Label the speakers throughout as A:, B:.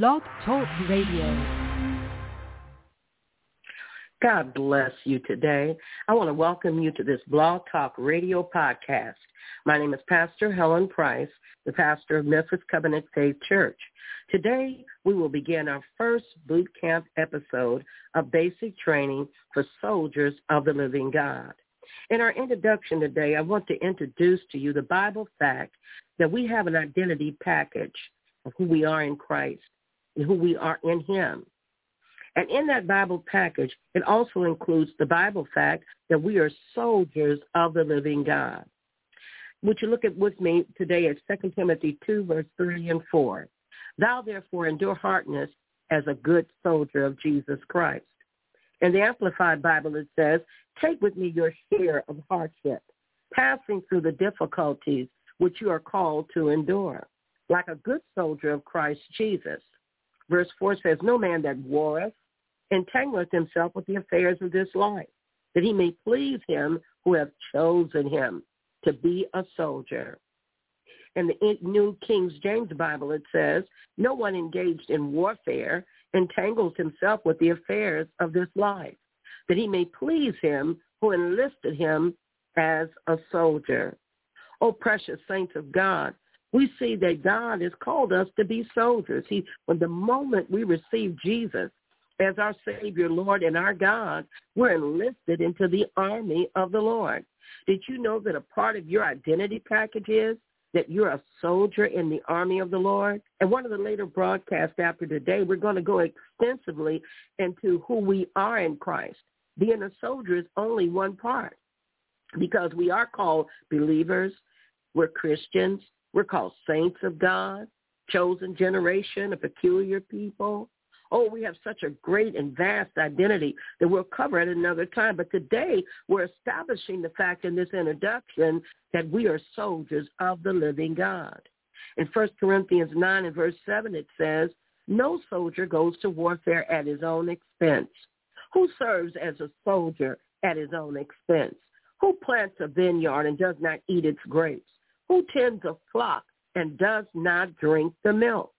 A: Blog Talk Radio.
B: God bless you today. I want to welcome you to this Blog Talk Radio podcast. My name is Pastor Helen Price, the pastor of Memphis Covenant Faith Church. Today, we will begin our first boot camp episode of basic training for soldiers of the living God. In our introduction today, I want to introduce to you the Bible fact that we have an identity package of who we are in Christ who we are in him. And in that Bible package, it also includes the Bible fact that we are soldiers of the living God. Would you look at with me today at 2 Timothy 2, verse 3 and 4. Thou therefore endure hardness as a good soldier of Jesus Christ. In the Amplified Bible, it says, take with me your share of hardship, passing through the difficulties which you are called to endure, like a good soldier of Christ Jesus. Verse 4 says, No man that warreth entangleth himself with the affairs of this life, that he may please him who hath chosen him to be a soldier. In the New King James Bible, it says, No one engaged in warfare entangles himself with the affairs of this life, that he may please him who enlisted him as a soldier. Oh, precious saints of God, we see that God has called us to be soldiers. He, from the moment we receive Jesus as our Savior, Lord, and our God, we're enlisted into the army of the Lord. Did you know that a part of your identity package is that you're a soldier in the army of the Lord? And one of the later broadcasts after today, we're going to go extensively into who we are in Christ. Being a soldier is only one part because we are called believers, we're Christians, we're called saints of God, chosen generation, a peculiar people. Oh, we have such a great and vast identity that we'll cover at another time. But today we're establishing the fact in this introduction that we are soldiers of the living God. In 1 Corinthians 9 and verse 7 it says, no soldier goes to warfare at his own expense. Who serves as a soldier at his own expense? Who plants a vineyard and does not eat its grapes? Who tends a flock and does not drink the milk?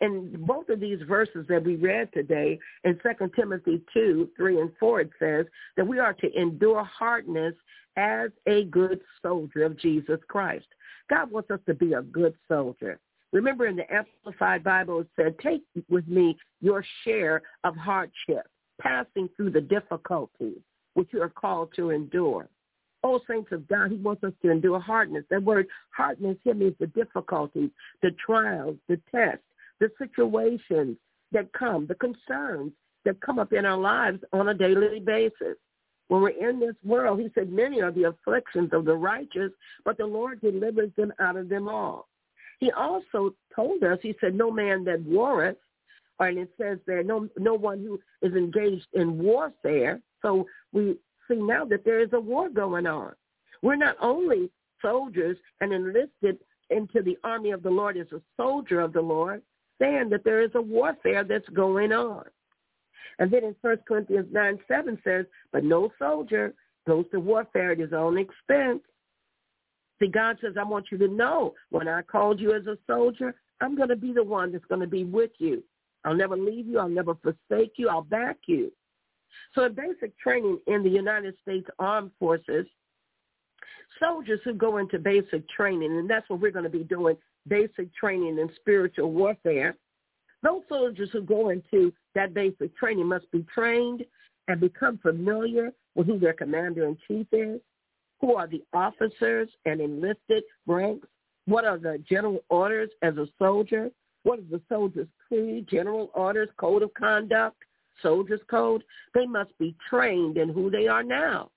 B: In both of these verses that we read today in 2 Timothy 2, 3 and 4, it says that we are to endure hardness as a good soldier of Jesus Christ. God wants us to be a good soldier. Remember in the Amplified Bible, it said, take with me your share of hardship, passing through the difficulties which you are called to endure. Oh, saints of God, he wants us to endure hardness. That word hardness here means the difficulties, the trials, the tests, the situations that come, the concerns that come up in our lives on a daily basis. When we're in this world, he said, many are the afflictions of the righteous, but the Lord delivers them out of them all. He also told us, he said, no man that warreth, and it says there, no, no one who is engaged in warfare. So we see now that there is a war going on. We're not only soldiers and enlisted into the army of the Lord as a soldier of the Lord, saying that there is a warfare that's going on. And then in 1 Corinthians 9, 7 says, but no soldier goes to warfare at his own expense. See, God says, I want you to know when I called you as a soldier, I'm going to be the one that's going to be with you. I'll never leave you. I'll never forsake you. I'll back you. So in basic training in the United States Armed Forces, soldiers who go into basic training, and that's what we're going to be doing, basic training in spiritual warfare, those soldiers who go into that basic training must be trained and become familiar with who their commander-in-chief is, who are the officers and enlisted ranks, what are the general orders as a soldier, what is the soldier's creed, general orders, code of conduct, soldier's code, they must be trained in who they are now,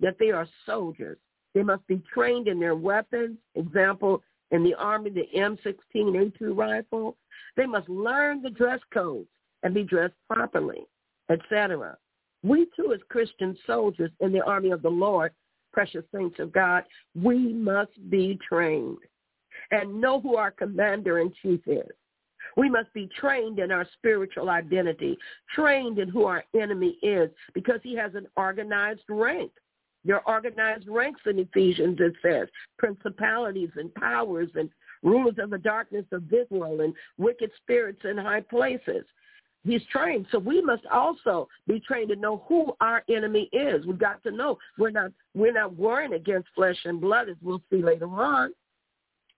B: that they are soldiers. They must be trained in their weapons. Example, in the Army, the M16 A2 rifle. They must learn the dress codes and be dressed properly, etc. We too, as Christian soldiers in the army of the Lord, precious saints of God, we must be trained and know who our commander-in-chief is. We must be trained in our spiritual identity, trained in who our enemy is, because he has an organized rank. There are organized ranks in Ephesians, it says, principalities and powers and rulers of the darkness of this world and wicked spirits in high places. He's trained. So we must also be trained to know who our enemy is. We've got to know we're not we're not warring against flesh and blood, as we'll see later on.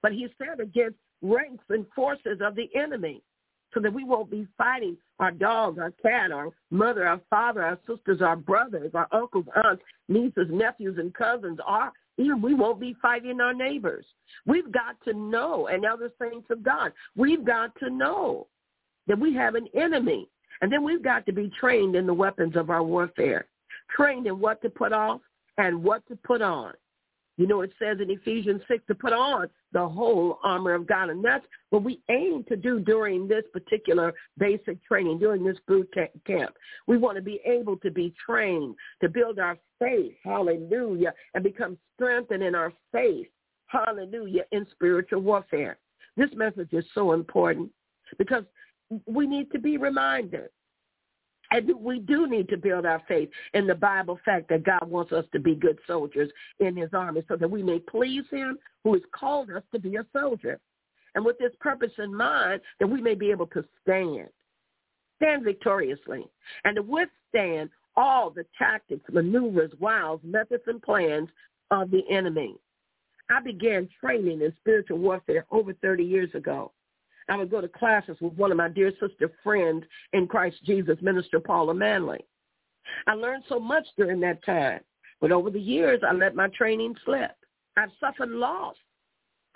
B: But he said against ranks and forces of the enemy so that we won't be fighting our dog, our cat, our mother, our father, our sisters, our brothers, our uncles, aunts, nieces, nephews, and cousins. Our, even we won't be fighting our neighbors. We've got to know, and other saints of God, we've got to know that we have an enemy. And then we've got to be trained in the weapons of our warfare, trained in what to put off and what to put on. You know, it says in Ephesians 6 to put on the whole armor of God. And that's what we aim to do during this particular basic training, during this boot camp. We want to be able to be trained to build our faith, hallelujah, and become strengthened in our faith, hallelujah, in spiritual warfare. This message is so important because we need to be reminded and we do need to build our faith in the Bible fact that God wants us to be good soldiers in his army so that we may please him who has called us to be a soldier. And with this purpose in mind, that we may be able to stand, stand victoriously, and to withstand all the tactics, maneuvers, wiles, methods, and plans of the enemy. I began training in spiritual warfare over 30 years ago. I would go to classes with one of my dear sister friends in Christ Jesus, Minister Paula Manley. I learned so much during that time, but over the years, I let my training slip. I've suffered loss.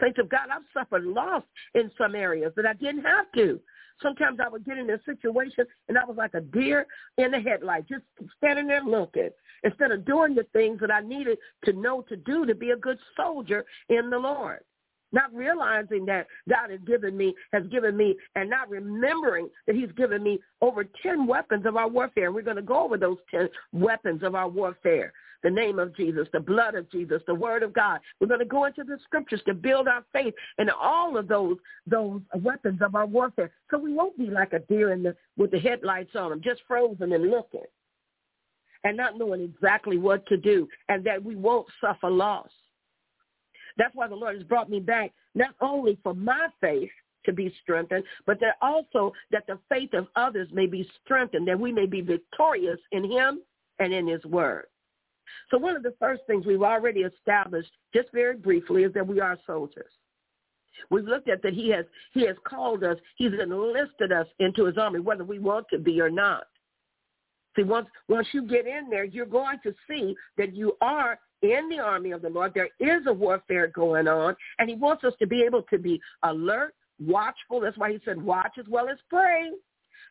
B: Thanks of God, I've suffered loss in some areas that I didn't have to. Sometimes I would get in a situation and I was like a deer in the headlight, just standing there looking instead of doing the things that I needed to know to do to be a good soldier in the Lord not realizing that God has given me, has given me, and not remembering that he's given me over 10 weapons of our warfare. And we're going to go over those 10 weapons of our warfare. The name of Jesus, the blood of Jesus, the word of God. We're going to go into the scriptures to build our faith in all of those those weapons of our warfare. So we won't be like a deer in the, with the headlights on them, just frozen and looking and not knowing exactly what to do and that we won't suffer loss. That's why the Lord has brought me back, not only for my faith to be strengthened, but that also that the faith of others may be strengthened, that we may be victorious in him and in his word. So one of the first things we've already established, just very briefly, is that we are soldiers. We've looked at that he has he has called us, he's enlisted us into his army, whether we want to be or not. See, once once you get in there, you're going to see that you are in the army of the Lord. There is a warfare going on, and he wants us to be able to be alert, watchful. That's why he said watch as well as pray,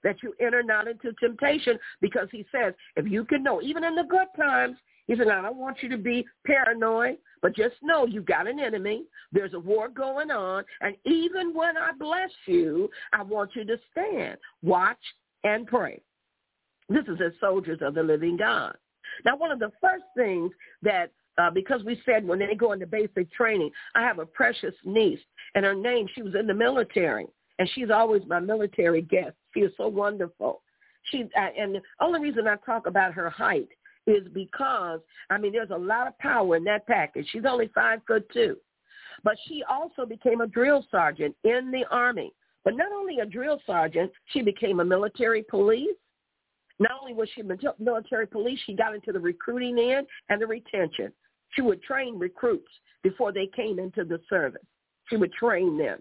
B: that you enter not into temptation, because he says, if you can know, even in the good times, he said, I don't want you to be paranoid, but just know you've got an enemy. There's a war going on, and even when I bless you, I want you to stand, watch, and pray. This is as soldiers of the living God. Now, one of the first things that uh, because we said when they go into basic training, I have a precious niece, and her name, she was in the military, and she's always my military guest. She is so wonderful. She uh, and the only reason I talk about her height is because I mean there's a lot of power in that package. She's only five foot two, but she also became a drill sergeant in the army. But not only a drill sergeant, she became a military police. Not only was she military police, she got into the recruiting end and the retention. She would train recruits before they came into the service. She would train them.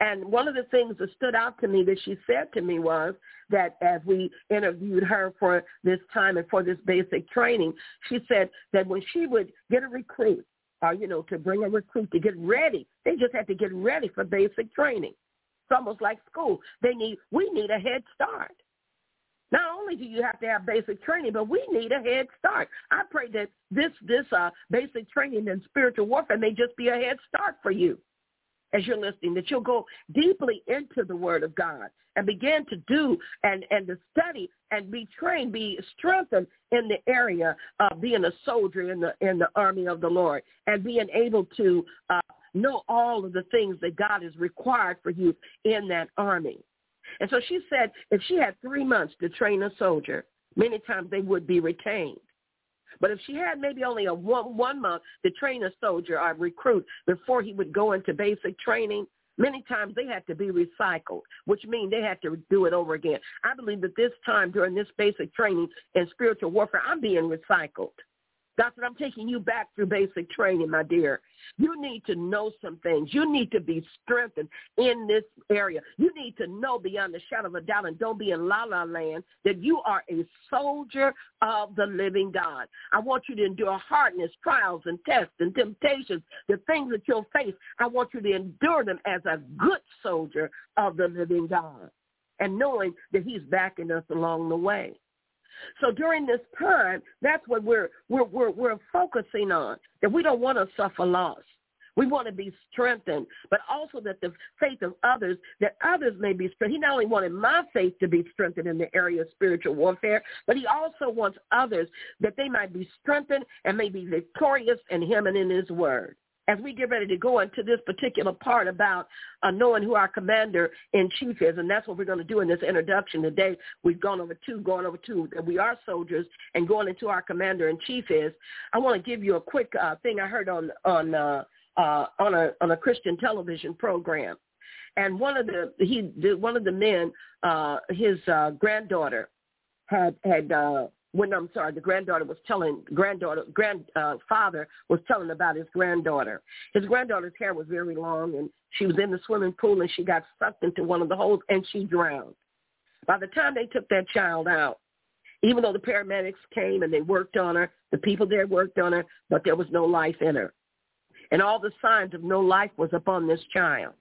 B: And one of the things that stood out to me that she said to me was that as we interviewed her for this time and for this basic training, she said that when she would get a recruit, or, you know, to bring a recruit to get ready, they just had to get ready for basic training. It's almost like school. They need, we need a head start. Not only do you have to have basic training, but we need a head start. I pray that this this uh, basic training in spiritual warfare may just be a head start for you as you're listening, that you'll go deeply into the Word of God and begin to do and, and to study and be trained, be strengthened in the area of being a soldier in the in the army of the Lord and being able to uh, know all of the things that God has required for you in that army. And so she said if she had three months to train a soldier, many times they would be retained. But if she had maybe only a one, one month to train a soldier or recruit before he would go into basic training, Many times they had to be recycled, which means they had to do it over again. I believe that this time during this basic training in spiritual warfare, I'm being recycled. That's what I'm taking you back through basic training, my dear. You need to know some things. You need to be strengthened in this area. You need to know beyond the shadow of a doubt and don't be in la-la land that you are a soldier of the living God. I want you to endure hardness, trials, and tests and temptations, the things that you'll face. I want you to endure them as a good soldier of the living God and knowing that he's backing us along the way. So during this time, that's what we're we're we're, we're focusing on. That we don't want to suffer loss. We want to be strengthened, but also that the faith of others, that others may be strengthened. He not only wanted my faith to be strengthened in the area of spiritual warfare, but he also wants others that they might be strengthened and may be victorious in him and in his word as we get ready to go into this particular part about uh, knowing who our commander in chief is, and that's what we're going to do in this introduction today. We've gone over two, going over two, that we are soldiers, and going into our commander in chief is. I want to give you a quick uh, thing I heard on on uh, uh, on a on a Christian television program, and one of the he the, one of the men, uh, his uh, granddaughter had had uh, when I'm sorry, the granddaughter was telling granddaughter grandfather uh, was telling about his granddaughter. His granddaughter's hair was very long, and she was in the swimming pool, and she got sucked into one of the holes, and she drowned. By the time they took that child out, even though the paramedics came and they worked on her, the people there worked on her, but there was no life in her, and all the signs of no life was upon this child.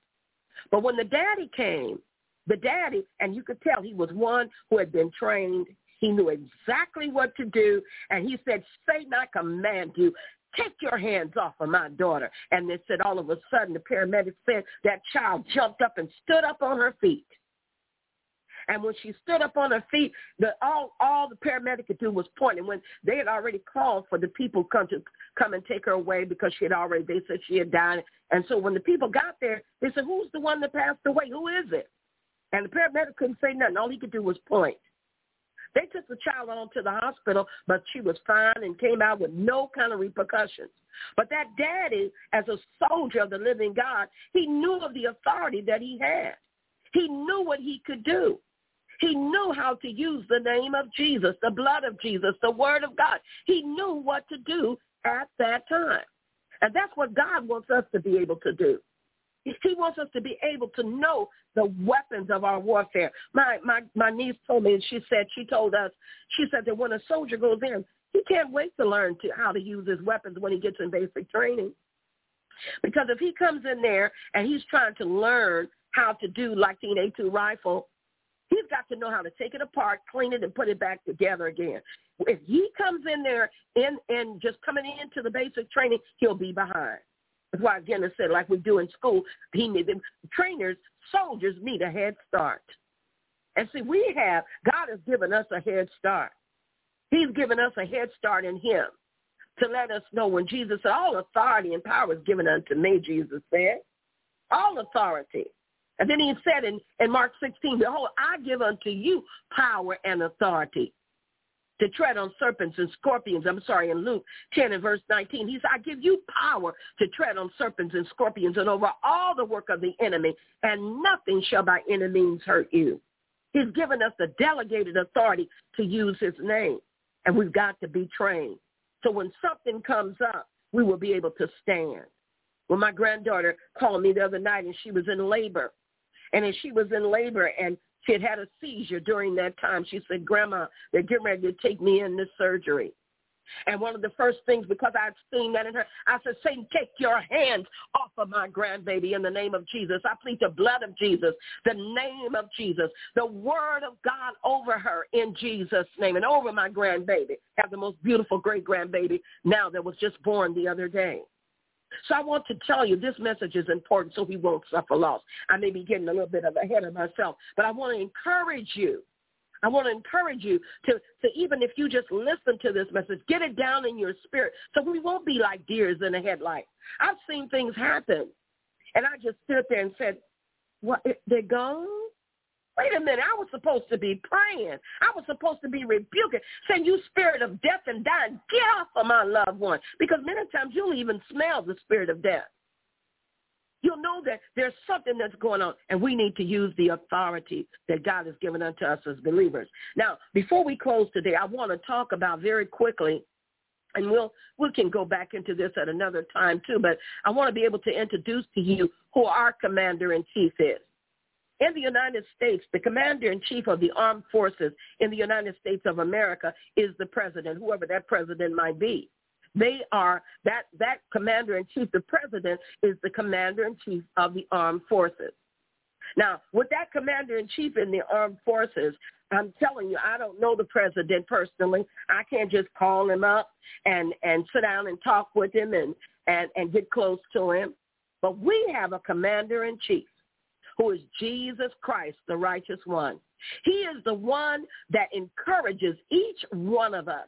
B: But when the daddy came, the daddy, and you could tell he was one who had been trained he knew exactly what to do. And he said, Satan, I command you, take your hands off of my daughter. And they said all of a sudden the paramedic said that child jumped up and stood up on her feet. And when she stood up on her feet, the, all all the paramedic could do was point. And when they had already called for the people come to come and take her away because she had already, they said she had died. And so when the people got there, they said, "Who's the one that passed away? Who is it?" And the paramedic couldn't say nothing. All he could do was point. They took the child on to the hospital, but she was fine and came out with no kind of repercussions. But that daddy, as a soldier of the living God, he knew of the authority that he had. He knew what he could do. He knew how to use the name of Jesus, the blood of Jesus, the word of God. He knew what to do at that time. And that's what God wants us to be able to do. He wants us to be able to know the weapons of our warfare. My my my niece told me, and she said she told us, she said that when a soldier goes in, he can't wait to learn to how to use his weapons when he gets in basic training. Because if he comes in there and he's trying to learn how to do like the A2 rifle, he's got to know how to take it apart, clean it, and put it back together again. If he comes in there and and just coming into the basic training, he'll be behind. Why I said, like we do in school, he need them trainers, soldiers need a head start. And see, we have God has given us a head start. He's given us a head start in Him to let us know when Jesus said, "All authority and power is given unto me," Jesus said, "All authority." And then He said in, in Mark 16, "Behold, I give unto you power and authority." To tread on serpents and scorpions. I'm sorry, in Luke 10 and verse 19, he said, I give you power to tread on serpents and scorpions and over all the work of the enemy, and nothing shall by any means hurt you. He's given us the delegated authority to use his name, and we've got to be trained. So when something comes up, we will be able to stand. When my granddaughter called me the other night and she was in labor, and as she was in labor and she had had a seizure during that time. She said, Grandma, they're getting ready to take me in this surgery. And one of the first things, because I'd seen that in her, I said, Satan, take your hands off of my grandbaby in the name of Jesus. I plead the blood of Jesus, the name of Jesus, the word of God over her in Jesus' name and over my grandbaby. Have the most beautiful great grandbaby now that was just born the other day. So I want to tell you this message is important so we won't suffer loss. I may be getting a little bit of ahead of myself, but I want to encourage you. I want to encourage you to, to even if you just listen to this message, get it down in your spirit so we won't be like deers in a headlight. I've seen things happen, and I just stood there and said, what, they're gone? Wait a minute, I was supposed to be praying. I was supposed to be rebuking, saying, you spirit of death and dying, get off of my loved one. Because many times you'll even smell the spirit of death. You'll know that there's something that's going on, and we need to use the authority that God has given unto us as believers. Now, before we close today, I want to talk about very quickly and we'll we can go back into this at another time too, but I want to be able to introduce to you who our commander in chief is. In the United States, the commander in chief of the armed forces in the United States of America is the president, whoever that president might be. They are that that commander in chief, the president is the commander in chief of the armed forces. Now, with that commander in chief in the armed forces, I'm telling you, I don't know the president personally. I can't just call him up and and sit down and talk with him and and and get close to him. But we have a commander in chief who is Jesus Christ, the righteous one. He is the one that encourages each one of us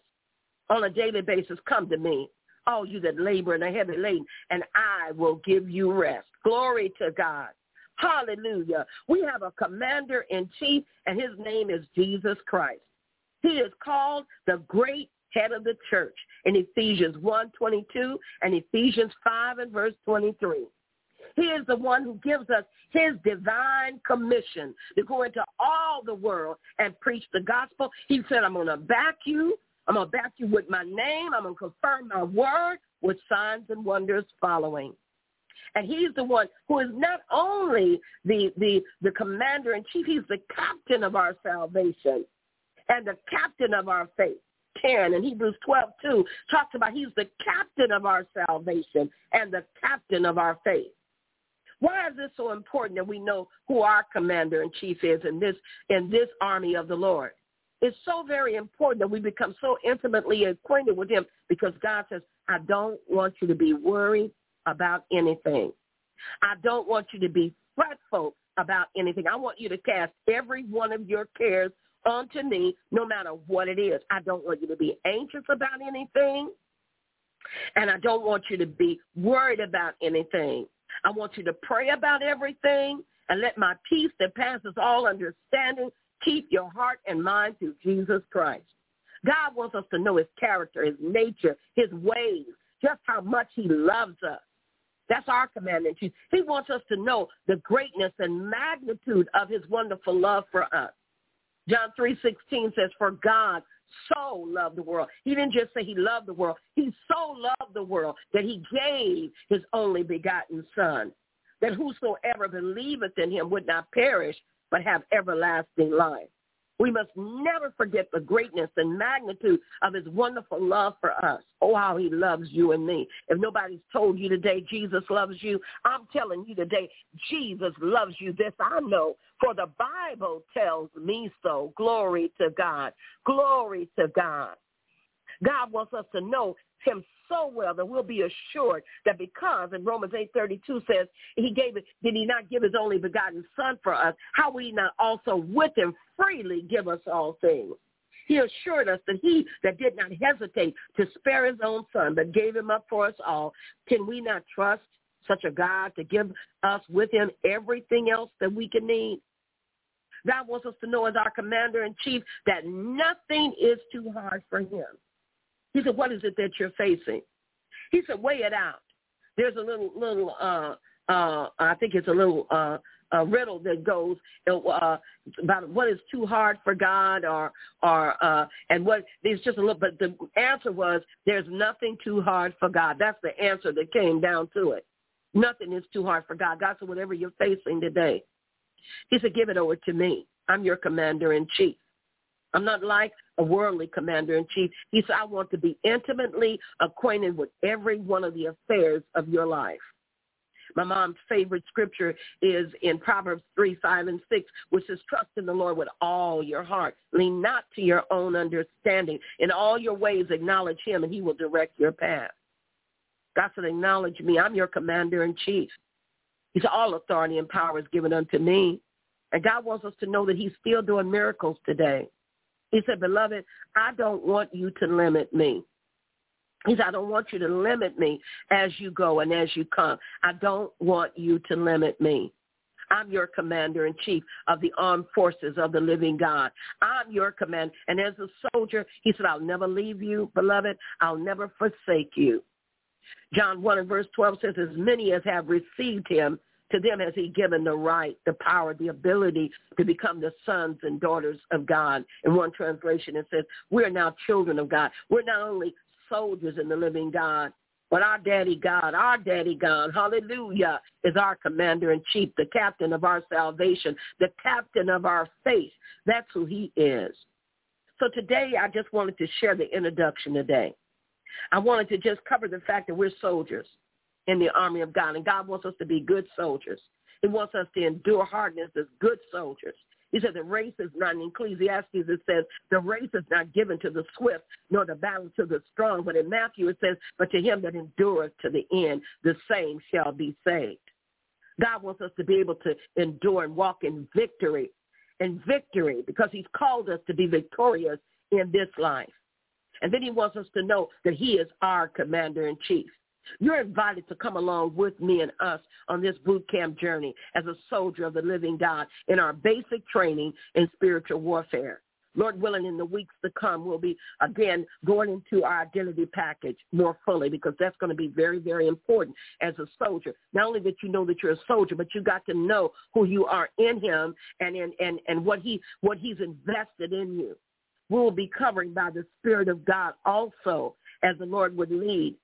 B: on a daily basis, come to me, all you that labor and are heavy laden, and I will give you rest. Glory to God. Hallelujah. We have a commander in chief, and his name is Jesus Christ. He is called the great head of the church in Ephesians 1, 22 and Ephesians 5 and verse 23. He is the one who gives us his divine commission to go into all the world and preach the gospel. He said, I'm going to back you. I'm going to back you with my name. I'm going to confirm my word with signs and wonders following. And he's the one who is not only the, the, the commander in chief, he's the captain of our salvation and the captain of our faith. 10 and Hebrews 12, 2 talks about he's the captain of our salvation and the captain of our faith. Why is this so important that we know who our commander in chief is in this in this army of the Lord? It's so very important that we become so intimately acquainted with him because God says, I don't want you to be worried about anything. I don't want you to be fretful about anything. I want you to cast every one of your cares onto me, no matter what it is. I don't want you to be anxious about anything, and I don't want you to be worried about anything. I want you to pray about everything and let my peace that passes all understanding keep your heart and mind through Jesus Christ. God wants us to know his character, his nature, his ways, just how much he loves us. That's our commandment. He wants us to know the greatness and magnitude of his wonderful love for us. John 3.16 says, for God so loved the world. He didn't just say he loved the world. He so loved the world that he gave his only begotten son, that whosoever believeth in him would not perish, but have everlasting life. We must never forget the greatness and magnitude of his wonderful love for us. Oh, how he loves you and me. If nobody's told you today Jesus loves you, I'm telling you today, Jesus loves you. This I know, for the Bible tells me so. Glory to God. Glory to God. God wants us to know him so well that we'll be assured that because, in Romans 8.32 says, he gave it, did he not give his only begotten son for us? How will he not also with him freely give us all things? He assured us that he that did not hesitate to spare his own son, but gave him up for us all, can we not trust such a God to give us with him everything else that we can need? God wants us to know as our commander in chief that nothing is too hard for him. He said, what is it that you're facing? He said, weigh it out. There's a little, little, uh, uh, I think it's a little, uh, a riddle that goes uh, about what is too hard for God or or uh, and what there's just a little but the answer was there's nothing too hard for God. That's the answer that came down to it. Nothing is too hard for God. God said whatever you're facing today. He said give it over to me. I'm your commander in chief. I'm not like a worldly commander in chief. He said, I want to be intimately acquainted with every one of the affairs of your life. My mom's favorite scripture is in Proverbs 3, 5, and 6, which says, trust in the Lord with all your heart. Lean not to your own understanding. In all your ways, acknowledge him, and he will direct your path. God said, acknowledge me. I'm your commander in chief. He said, all authority and power is given unto me. And God wants us to know that he's still doing miracles today. He said, beloved, I don't want you to limit me. He said, I don't want you to limit me as you go and as you come. I don't want you to limit me. I'm your commander in chief of the armed forces of the living God. I'm your command. And as a soldier, he said, I'll never leave you, beloved. I'll never forsake you. John 1 and verse 12 says, as many as have received him, To them has he given the right, the power, the ability to become the sons and daughters of God. In one translation, it says, we're now children of God. We're not only soldiers in the living God, but our daddy God, our daddy God, hallelujah, is our commander in chief, the captain of our salvation, the captain of our faith. That's who he is. So today I just wanted to share the introduction today. I wanted to just cover the fact that we're soldiers in the army of God, and God wants us to be good soldiers. He wants us to endure hardness as good soldiers. He said the race is not in Ecclesiastes. It says the race is not given to the swift, nor the battle to the strong. But in Matthew it says, but to him that endureth to the end, the same shall be saved. God wants us to be able to endure and walk in victory, in victory, because he's called us to be victorious in this life. And then he wants us to know that he is our commander in chief. You're invited to come along with me and us on this boot camp journey as a soldier of the living God in our basic training in spiritual warfare. Lord willing, in the weeks to come, we'll be again going into our identity package more fully because that's going to be very, very important as a soldier. Not only that you know that you're a soldier, but you got to know who you are in him and in and, and what he what he's invested in you. We will be covering by the Spirit of God also as the Lord would lead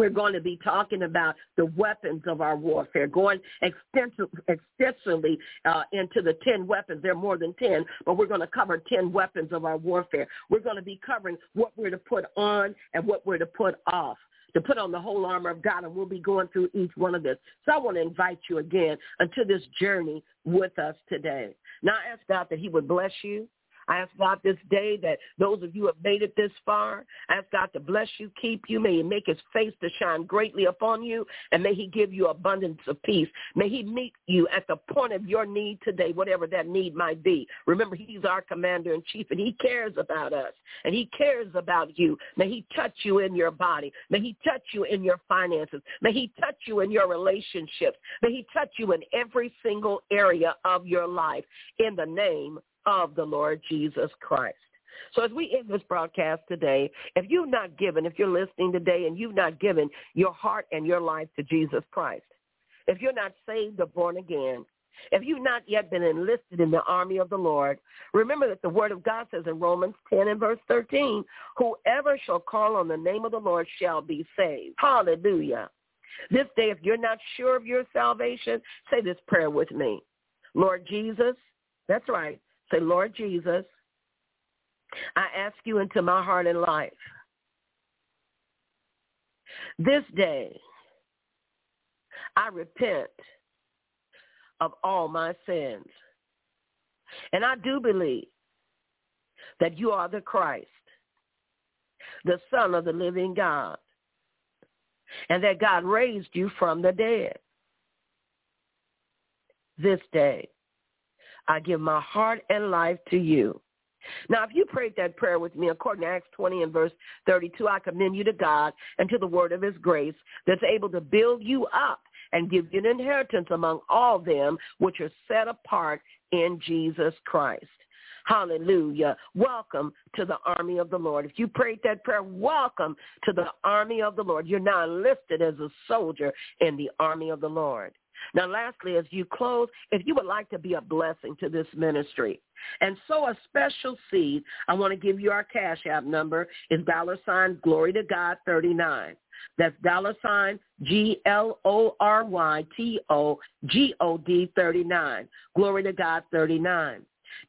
B: we're going to be talking about the weapons of our warfare, going extensively uh, into the 10 weapons. There are more than 10, but we're going to cover 10 weapons of our warfare. We're going to be covering what we're to put on and what we're to put off to put on the whole armor of God, and we'll be going through each one of this. So I want to invite you again into this journey with us today. Now I ask God that he would bless you. I ask God this day that those of you who have made it this far, I ask God to bless you, keep you. May he make his face to shine greatly upon you, and may he give you abundance of peace. May he meet you at the point of your need today, whatever that need might be. Remember, he's our commander in chief, and he cares about us, and he cares about you. May he touch you in your body. May he touch you in your finances. May he touch you in your relationships. May he touch you in every single area of your life in the name of the Lord Jesus Christ. So as we end this broadcast today, if you've not given, if you're listening today and you've not given your heart and your life to Jesus Christ, if you're not saved or born again, if you've not yet been enlisted in the army of the Lord, remember that the word of God says in Romans 10 and verse 13, whoever shall call on the name of the Lord shall be saved. Hallelujah. This day, if you're not sure of your salvation, say this prayer with me. Lord Jesus, that's right. Say, Lord Jesus, I ask you into my heart and life. This day, I repent of all my sins. And I do believe that you are the Christ, the Son of the living God, and that God raised you from the dead. This day, I give my heart and life to you. Now, if you prayed that prayer with me, according to Acts 20 and verse 32, I commend you to God and to the word of his grace that's able to build you up and give you an inheritance among all them which are set apart in Jesus Christ. Hallelujah. Welcome to the army of the Lord. If you prayed that prayer, welcome to the army of the Lord. You're now enlisted as a soldier in the army of the Lord. Now, lastly, as you close, if you would like to be a blessing to this ministry and sow a special seed, I want to give you our Cash App number. Is dollar sign Glory to God 39. That's dollar sign G-L-O-R-Y-T-O-G-O-D 39. Glory to God 39.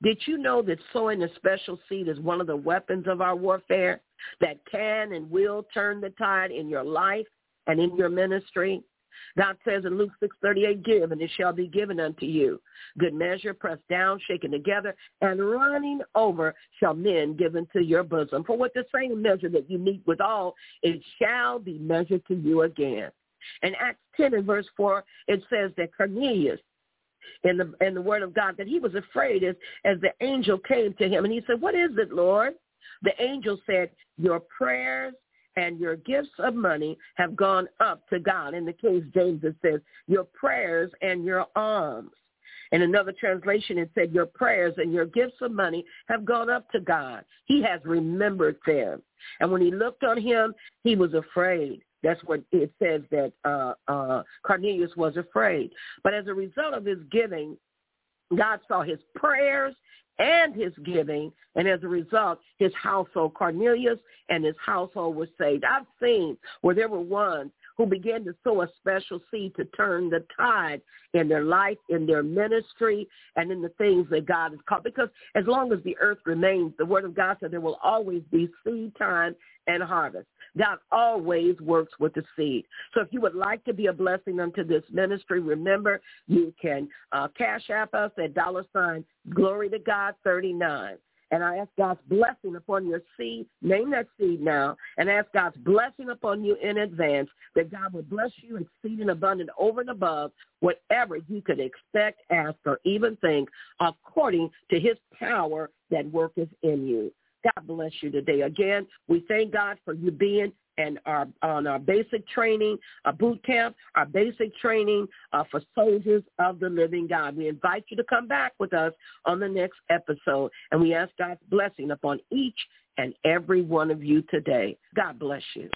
B: Did you know that sowing a special seed is one of the weapons of our warfare that can and will turn the tide in your life and in your ministry? God says in Luke 6:38, give and it shall be given unto you. Good measure, pressed down, shaken together, and running over shall men give into your bosom. For with the same measure that you meet withal, it shall be measured to you again. In Acts 10 and verse 4, it says that Cornelius, in the in the word of God, that he was afraid as, as the angel came to him. And he said, what is it, Lord? The angel said, your prayers and your gifts of money have gone up to God. In the King James, it says, your prayers and your alms. In another translation, it said, your prayers and your gifts of money have gone up to God. He has remembered them. And when he looked on him, he was afraid. That's what it says that uh, uh, Cornelius was afraid. But as a result of his giving, God saw his prayers and his giving, and as a result, his household, Cornelius and his household were saved. I've seen where there were ones who began to sow a special seed to turn the tide in their life, in their ministry, and in the things that God has called. Because as long as the earth remains, the word of God said there will always be seed time and harvest. God always works with the seed. So if you would like to be a blessing unto this ministry, remember you can uh, cash app us at dollar sign glory to God 39. And I ask God's blessing upon your seed. Name that seed now. And ask God's blessing upon you in advance that God will bless you exceeding abundant over and above whatever you could expect, ask, or even think according to his power that worketh in you. God bless you today. Again, we thank God for you being and our on our basic training, our boot camp, our basic training uh, for soldiers of the living God. We invite you to come back with us on the next episode, and we ask God's blessing upon each and every one of you today. God bless you.